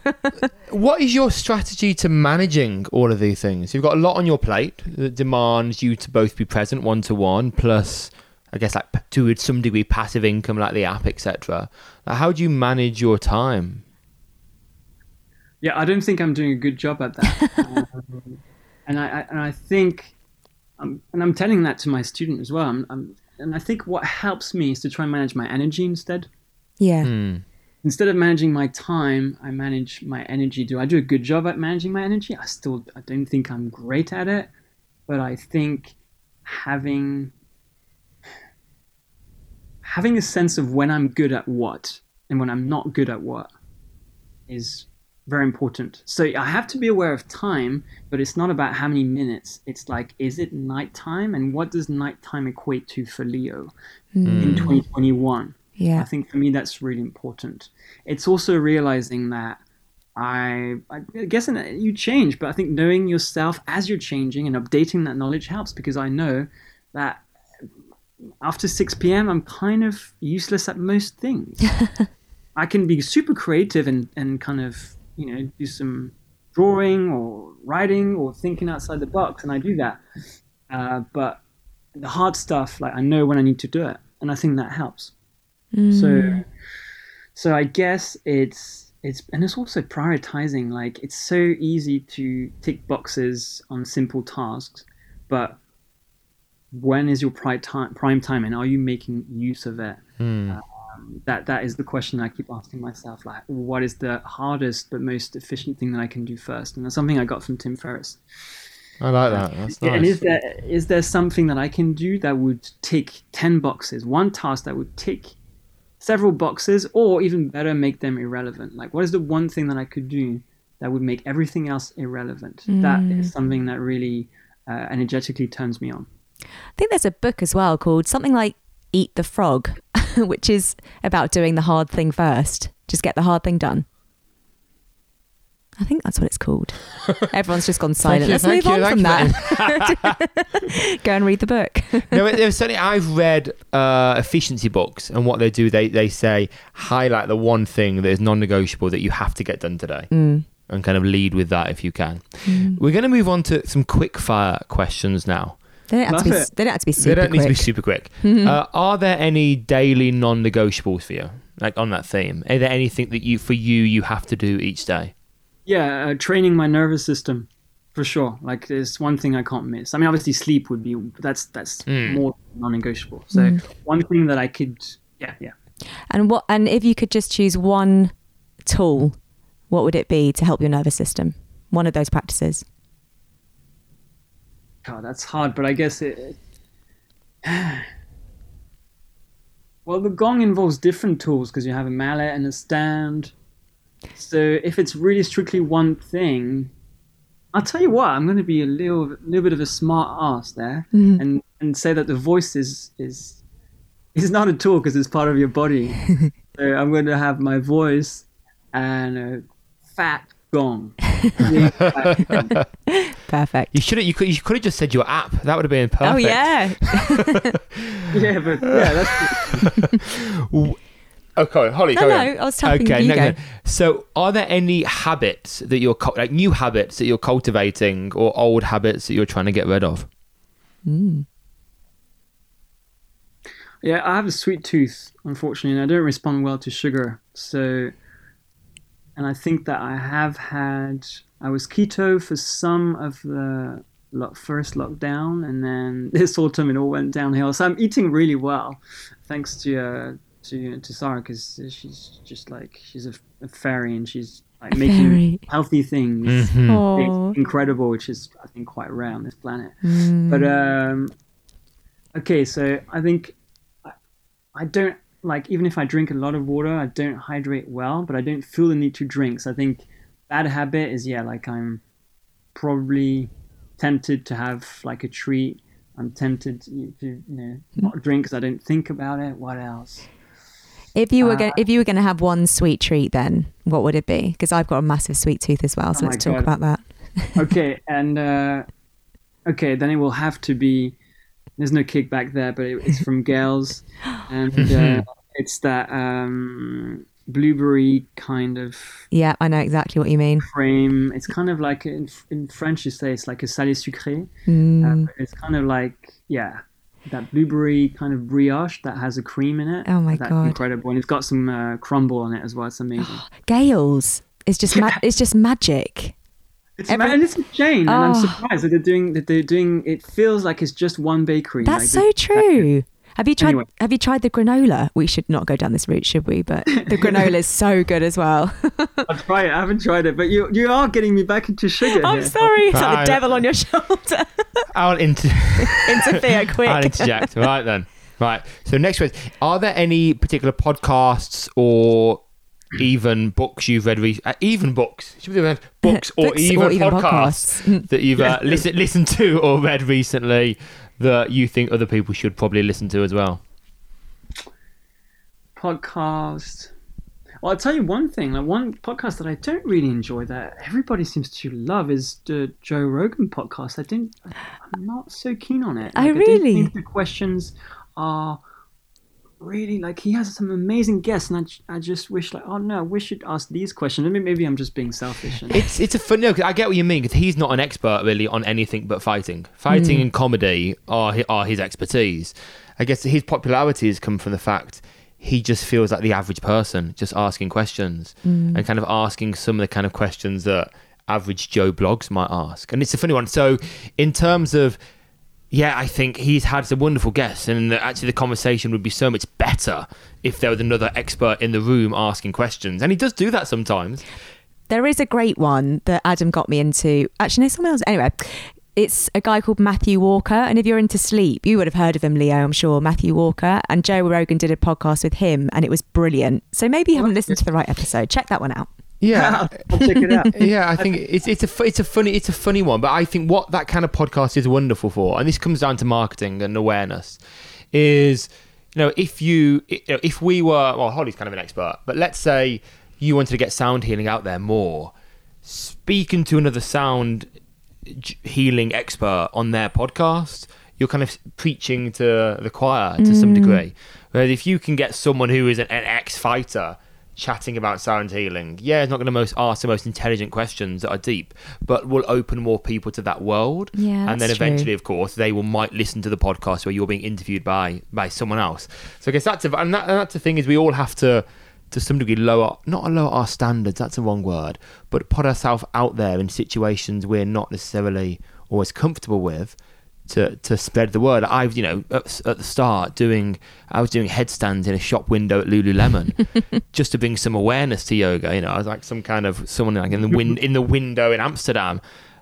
what is your strategy to managing all of these things? You've got a lot on your plate that demands you to both be present one to one, plus, I guess, like to some degree, passive income like the app, etc. Like, how do you manage your time? yeah, I don't think I'm doing a good job at that. um, and I, I and I think, um, and I'm telling that to my student as well. I'm, I'm, and I think what helps me is to try and manage my energy instead. yeah. Hmm. instead of managing my time, I manage my energy. Do I do a good job at managing my energy? I still I don't think I'm great at it, but I think having having a sense of when I'm good at what and when I'm not good at what is very important. So I have to be aware of time, but it's not about how many minutes. It's like, is it nighttime, and what does nighttime equate to for Leo hmm. in 2021? Yeah. I think for me that's really important. It's also realizing that I, I guess in, uh, you change, but I think knowing yourself as you're changing and updating that knowledge helps because I know that after 6 p.m. I'm kind of useless at most things. I can be super creative and, and kind of, you know, do some drawing or writing or thinking outside the box, and I do that. Uh, but the hard stuff, like I know when I need to do it, and I think that helps. So, mm. so I guess it's it's and it's also prioritizing. Like it's so easy to tick boxes on simple tasks, but when is your prime time? Prime time, and are you making use of it? Hmm. Uh, Um, that that is the question I keep asking myself. Like, what is the hardest but most efficient thing that I can do first? And that's something I got from Tim Ferriss. I like that. That's Yeah, And is there is there something that I can do that would tick ten boxes? One task that would tick several boxes, or even better, make them irrelevant. Like, what is the one thing that I could do that would make everything else irrelevant? That is something that really uh, energetically turns me on. I think there's a book as well called something like Eat the Frog, which is about doing the hard thing first. Just get the hard thing done. I think that's what it's called. Everyone's just gone silent. you, Let's thank move you, on from that. Go and read the book. no, there's certainly I've read uh, efficiency books, and what they do, they they say highlight the one thing that is non-negotiable that you have to get done today, Mm. and kind of lead with that if you can. We're going to move on to some quick fire questions now. They don't have to be. They don't have to be they super don't need to be quick. super quick. Uh, are there any daily non-negotiables for you, like on that theme? Are there anything that you, for you, you have to do each day? Yeah, uh, training my nervous system for sure. Like, there's one thing I can't miss. I mean, obviously, sleep would be that's that's Mm. more non-negotiable. So one thing that I could, yeah, yeah. And what? And if you could just choose one tool, what would it be to help your nervous system? One of those practices. God, that's hard, but I guess it. well, the gong involves different tools because you have a mallet and a stand. So if it's really strictly one thing, I'll tell you what, I'm going to be a little, little bit of a smart ass there, mm-hmm. and and say that the voice is is is not a tool because it's part of your body. so I'm going to have my voice and a fat gong. Big fat gong. Perfect. You should have. You could. You could have just said your app. That would have been perfect. Oh yeah. yeah, but yeah, that's. Okay, Holly. No, carry no, on. I was tapping Okay, you no, go. no. So, are there any habits that you're like new habits that you're cultivating, or old habits that you're trying to get rid of? Mm. Yeah, I have a sweet tooth, unfortunately, and I don't respond well to sugar. So, and I think that I have had. I was keto for some of the lo- first lockdown, and then this autumn it all went downhill. So I'm eating really well, thanks to uh, to to Sarah, because she's just like she's a, a fairy, and she's like making fairy. healthy things. Mhm. Oh. Incredible, which is I think quite rare on this planet. Mm. But um, okay, so I think I, I don't like even if I drink a lot of water, I don't hydrate well, but I don't feel the need to drink. So I think bad habit is yeah, like I'm probably tempted to have like a treat. I'm tempted to, you know not drink because I don't think about it. What else? If you were Uh, going, if you were going to have one sweet treat, then what would it be? Because I've got a massive sweet tooth as well. So Oh let's talk God. about that. okay, and uh, okay, then it will have to be. There's no kickback there, but it, it's from Gail's, and uh, it's that um, blueberry kind of Yeah, I know exactly what you mean. cream. It's kind of like in, in French you say it's like a salé sucré. Mm. Uh, it's kind of like yeah, that blueberry kind of brioche that has a cream in it. Oh my That's God. incredible, and it's got some uh, crumble on it as well. It's amazing. Gail's is just ma- it's just magic. It's Every- ma- and it's a chain, and I'm Oh. surprised that they're doing that. They're doing. It feels like it's just one bakery. That's like so true. Have you tried? Anyway. Have you tried the granola? We should not go down this route, should we? But the granola is so good as well. I'll try it. I haven't tried it, but you you are getting me back into sugar. I'm here. sorry, it's like I- the devil on your shoulder. I'll inter- Interfere quick. I'll interject. right then. Right. So next question: Are there any particular podcasts or even books you've read? Re- uh, even books, Should we do that? books or Books even, or even podcasts podcasts. that you've uh, Yeah. listen, listened to or read recently that you think other people should probably listen to as well? podcast. Well, I'll tell you one thing. Like one podcast that I don't really enjoy that everybody seems to love is the Joe Rogan podcast. I don't. I'm not so keen on it. Oh, Like, I don't really? think the questions are really like he has some amazing guests, and I, I just wish like oh no, we should ask these questions. I mean, maybe I'm just being selfish. And, It's it's a fun. No, I get what you mean because he's not an expert really on anything but fighting. Hmm. Fighting and comedy are are his expertise. I guess his popularity has come from the fact he just feels like the average person, just asking questions hmm. and kind of asking some of the kind of questions that average Joe Bloggs might ask. And it's a funny one. So in terms of yeah, I think he's had some wonderful guests, and the, actually the conversation would be so much better if there was another expert in the room asking questions. And he does do that sometimes. There is a great one that Adam got me into. Actually, no, someone else. Anyway, it's a guy called Matthew Walker. And if you're into sleep, you would have heard of him, Leo, I'm sure. Matthew Walker. And Joe Rogan did a podcast with him, and it was brilliant. So maybe you haven't listened to the right episode. Check that one out. Yeah, I'll check it out. yeah, I think it's it's a it's a funny it's a funny one, but I think what that kind of podcast is wonderful for, and this comes down to marketing and awareness, is you know if you you know, if we were well Holly's kind of an expert, but let's say you wanted to get sound healing out there more, speaking to another sound healing expert on their podcast, you're kind of preaching to the choir to some mm. degree. Whereas if you can get someone who is an, an ex-fighter chatting about sound healing, yeah, it's not going to most ask the most intelligent questions that are deep, but will open more people to that world. Yeah, and then that's true. eventually, of course, they will might listen to the podcast where you're being interviewed by by someone else. So I guess that's a, and, that, and that's the thing is we all have to to some degree lower not lower our standards that's a wrong word but put ourselves out there in situations we're not necessarily always comfortable with to to spread the word i've you know at, at the start doing i was doing headstands in a shop window at lululemon just to bring some awareness to yoga you know i was like some kind of someone like in the win in the window in amsterdam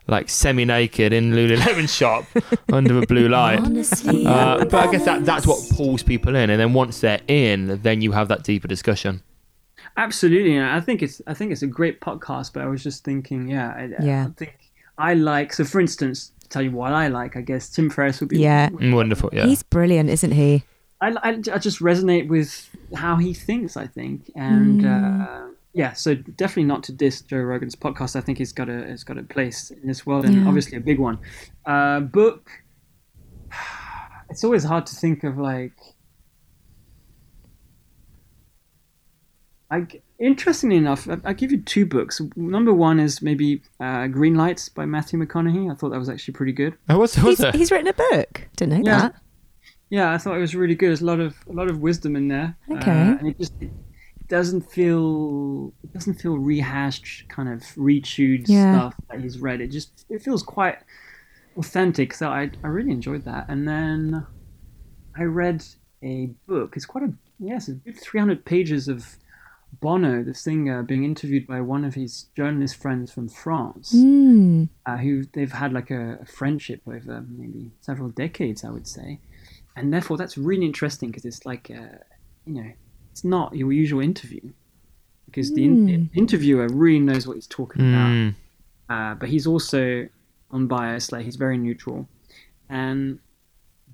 like semi-naked in lululemon shop under a blue light Honestly, uh, but I guess that that's what pulls people in, and then once they're in, then you have that deeper discussion. Absolutely, and I think it's I think it's a great podcast. But I was just thinking, yeah, I, Yeah. I think I like. So, for instance, to tell you what I like, I guess Tim Ferriss would be. Yeah. Mm, Wonderful, yeah. He's brilliant, isn't he? I, I, I just resonate with how he thinks. I think, and uh, yeah, so definitely not to diss Joe Rogan's podcast. I think he's got a it's got a place in this world, and Yeah. obviously a big one. Uh, book. It's always hard to think of like. I, interestingly enough, I, I'll give you two books. Number one is maybe uh, Green Lights by Matthew McConaughey. I thought that was actually pretty good. Oh, what's, what's He's, it? he's written a book. Didn't know Yeah. that. Yeah, I thought it was really good. There's a lot of a lot of wisdom in there. Okay. Uh, and it just it doesn't feel it doesn't feel rehashed, kind of rechewed Yeah. stuff that he's read. It just it feels quite authentic. So I I really enjoyed that. And then I read a book. It's quite a yes, it's a good 300 pages of Bono, the singer, being interviewed by one of his journalist friends from France. Mm. uh, who they've had like a, a friendship over maybe several decades, I would say, and therefore that's really interesting because it's like, uh, you know, it's not your usual interview. Because the in- interviewer really knows what he's talking about, Mm. uh, but he's also unbiased, like he's very neutral, and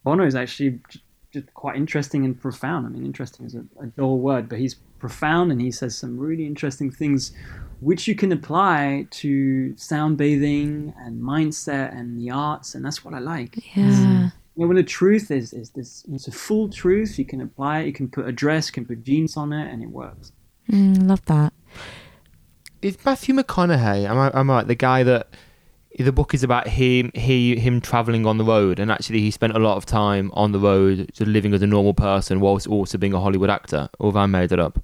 Bono is actually j- just quite interesting and profound. I mean, interesting is a, a dull word, but he's profound and he says some really interesting things which you can apply to sound bathing and mindset and the arts, and that's what I like. Yeah. You know, when the truth is is this, it's a full truth. You can apply it. You can put a dress, you can put jeans on it, and it works. Mm, love that. Is Matthew McConaughey? Am I, am I right? The guy that the book is about him, he, him traveling on the road, and actually he spent a lot of time on the road, just living as a normal person, whilst also being a Hollywood actor. Or have I made it up?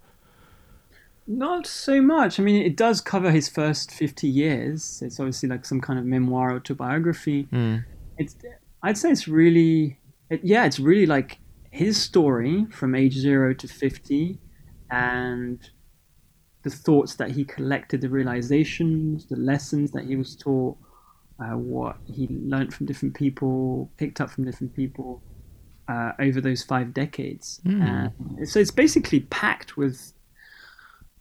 Not so much. I mean, it does cover his first fifty years. It's obviously like some kind of memoir autobiography. Mm. It's, I'd say it's really, it, yeah, it's really like his story from age zero to fifty, and the thoughts that he collected, the realizations, the lessons that he was taught, uh, what he learned from different people, picked up from different people uh, over those five decades. Mm. Uh, so it's basically packed with,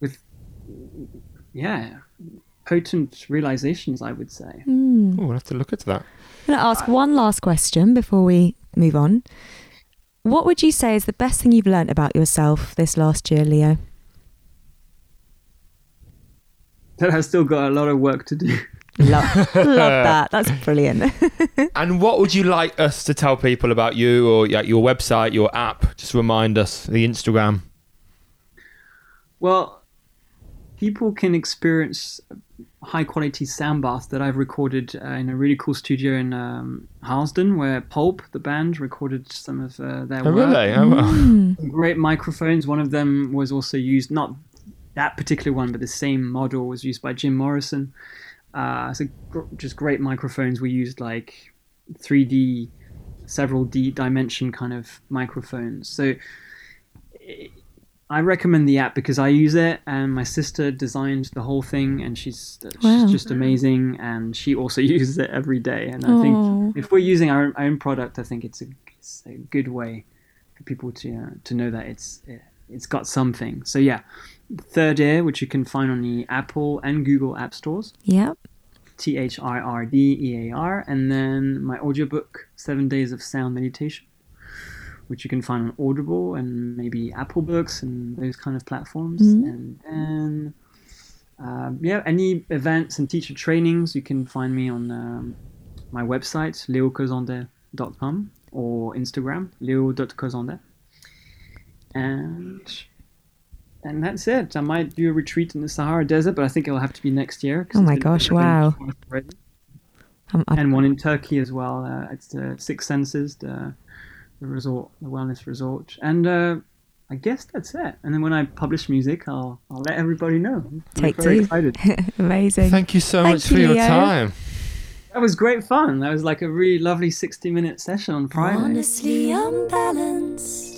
with, yeah, potent realizations. I would say. Mm. Oh, we'll have to look into that. I'm going to ask one last question before we move on. What would you say is the best thing you've learnt about yourself this last year, Leo? That I've still got a lot of work to do. Love, love that. That's brilliant. And what would you like us to tell people about you or your website, your app? Just remind us, the Instagram. Well, people can experience high quality sound baths that I've recorded uh, in a really cool studio in um, Harlesden, where Pulp, the band, recorded some of uh, their Oh, work. really? Oh, well. Mm. Great microphones. One of them was also used, not that particular one, but the same model was used by Jim Morrison. Uh, so gr- just great microphones. We used like 3D, several D dimension kind of microphones. So I recommend the app because I use it, and my sister designed the whole thing, and she's, she's just amazing, and she also uses it every day. And I Aw. think if we're using our, our own product, I think it's a, it's a good way for people to uh, to know that it's it's got something. So yeah, Third Ear, which you can find on the Apple and Google app stores. Yep. T H I R D E A R, and then my audiobook, Seven Days of Sound Meditation, which you can find on Audible and maybe Apple Books and those kind of platforms. Mhm. And then, um, yeah, any events and teacher trainings, you can find me on um, my website, leocosendai.com, or Instagram, leo.cosendai. And and that's it. I might do a retreat in the Sahara Desert, but I think it'll have to be next year. Oh my gosh, wow. twice already. Um, I- And one in Turkey as well. Uh, it's the Six Senses, the, the resort, the wellness resort. And uh, I guess that's it. And then when I publish music, I'll I'll let everybody know. I'm Take very two. excited. Amazing. Thank you so Thank much for your Leo. time. That was great fun. That was like a really lovely 60 minute session on Friday. Honestly unbalanced.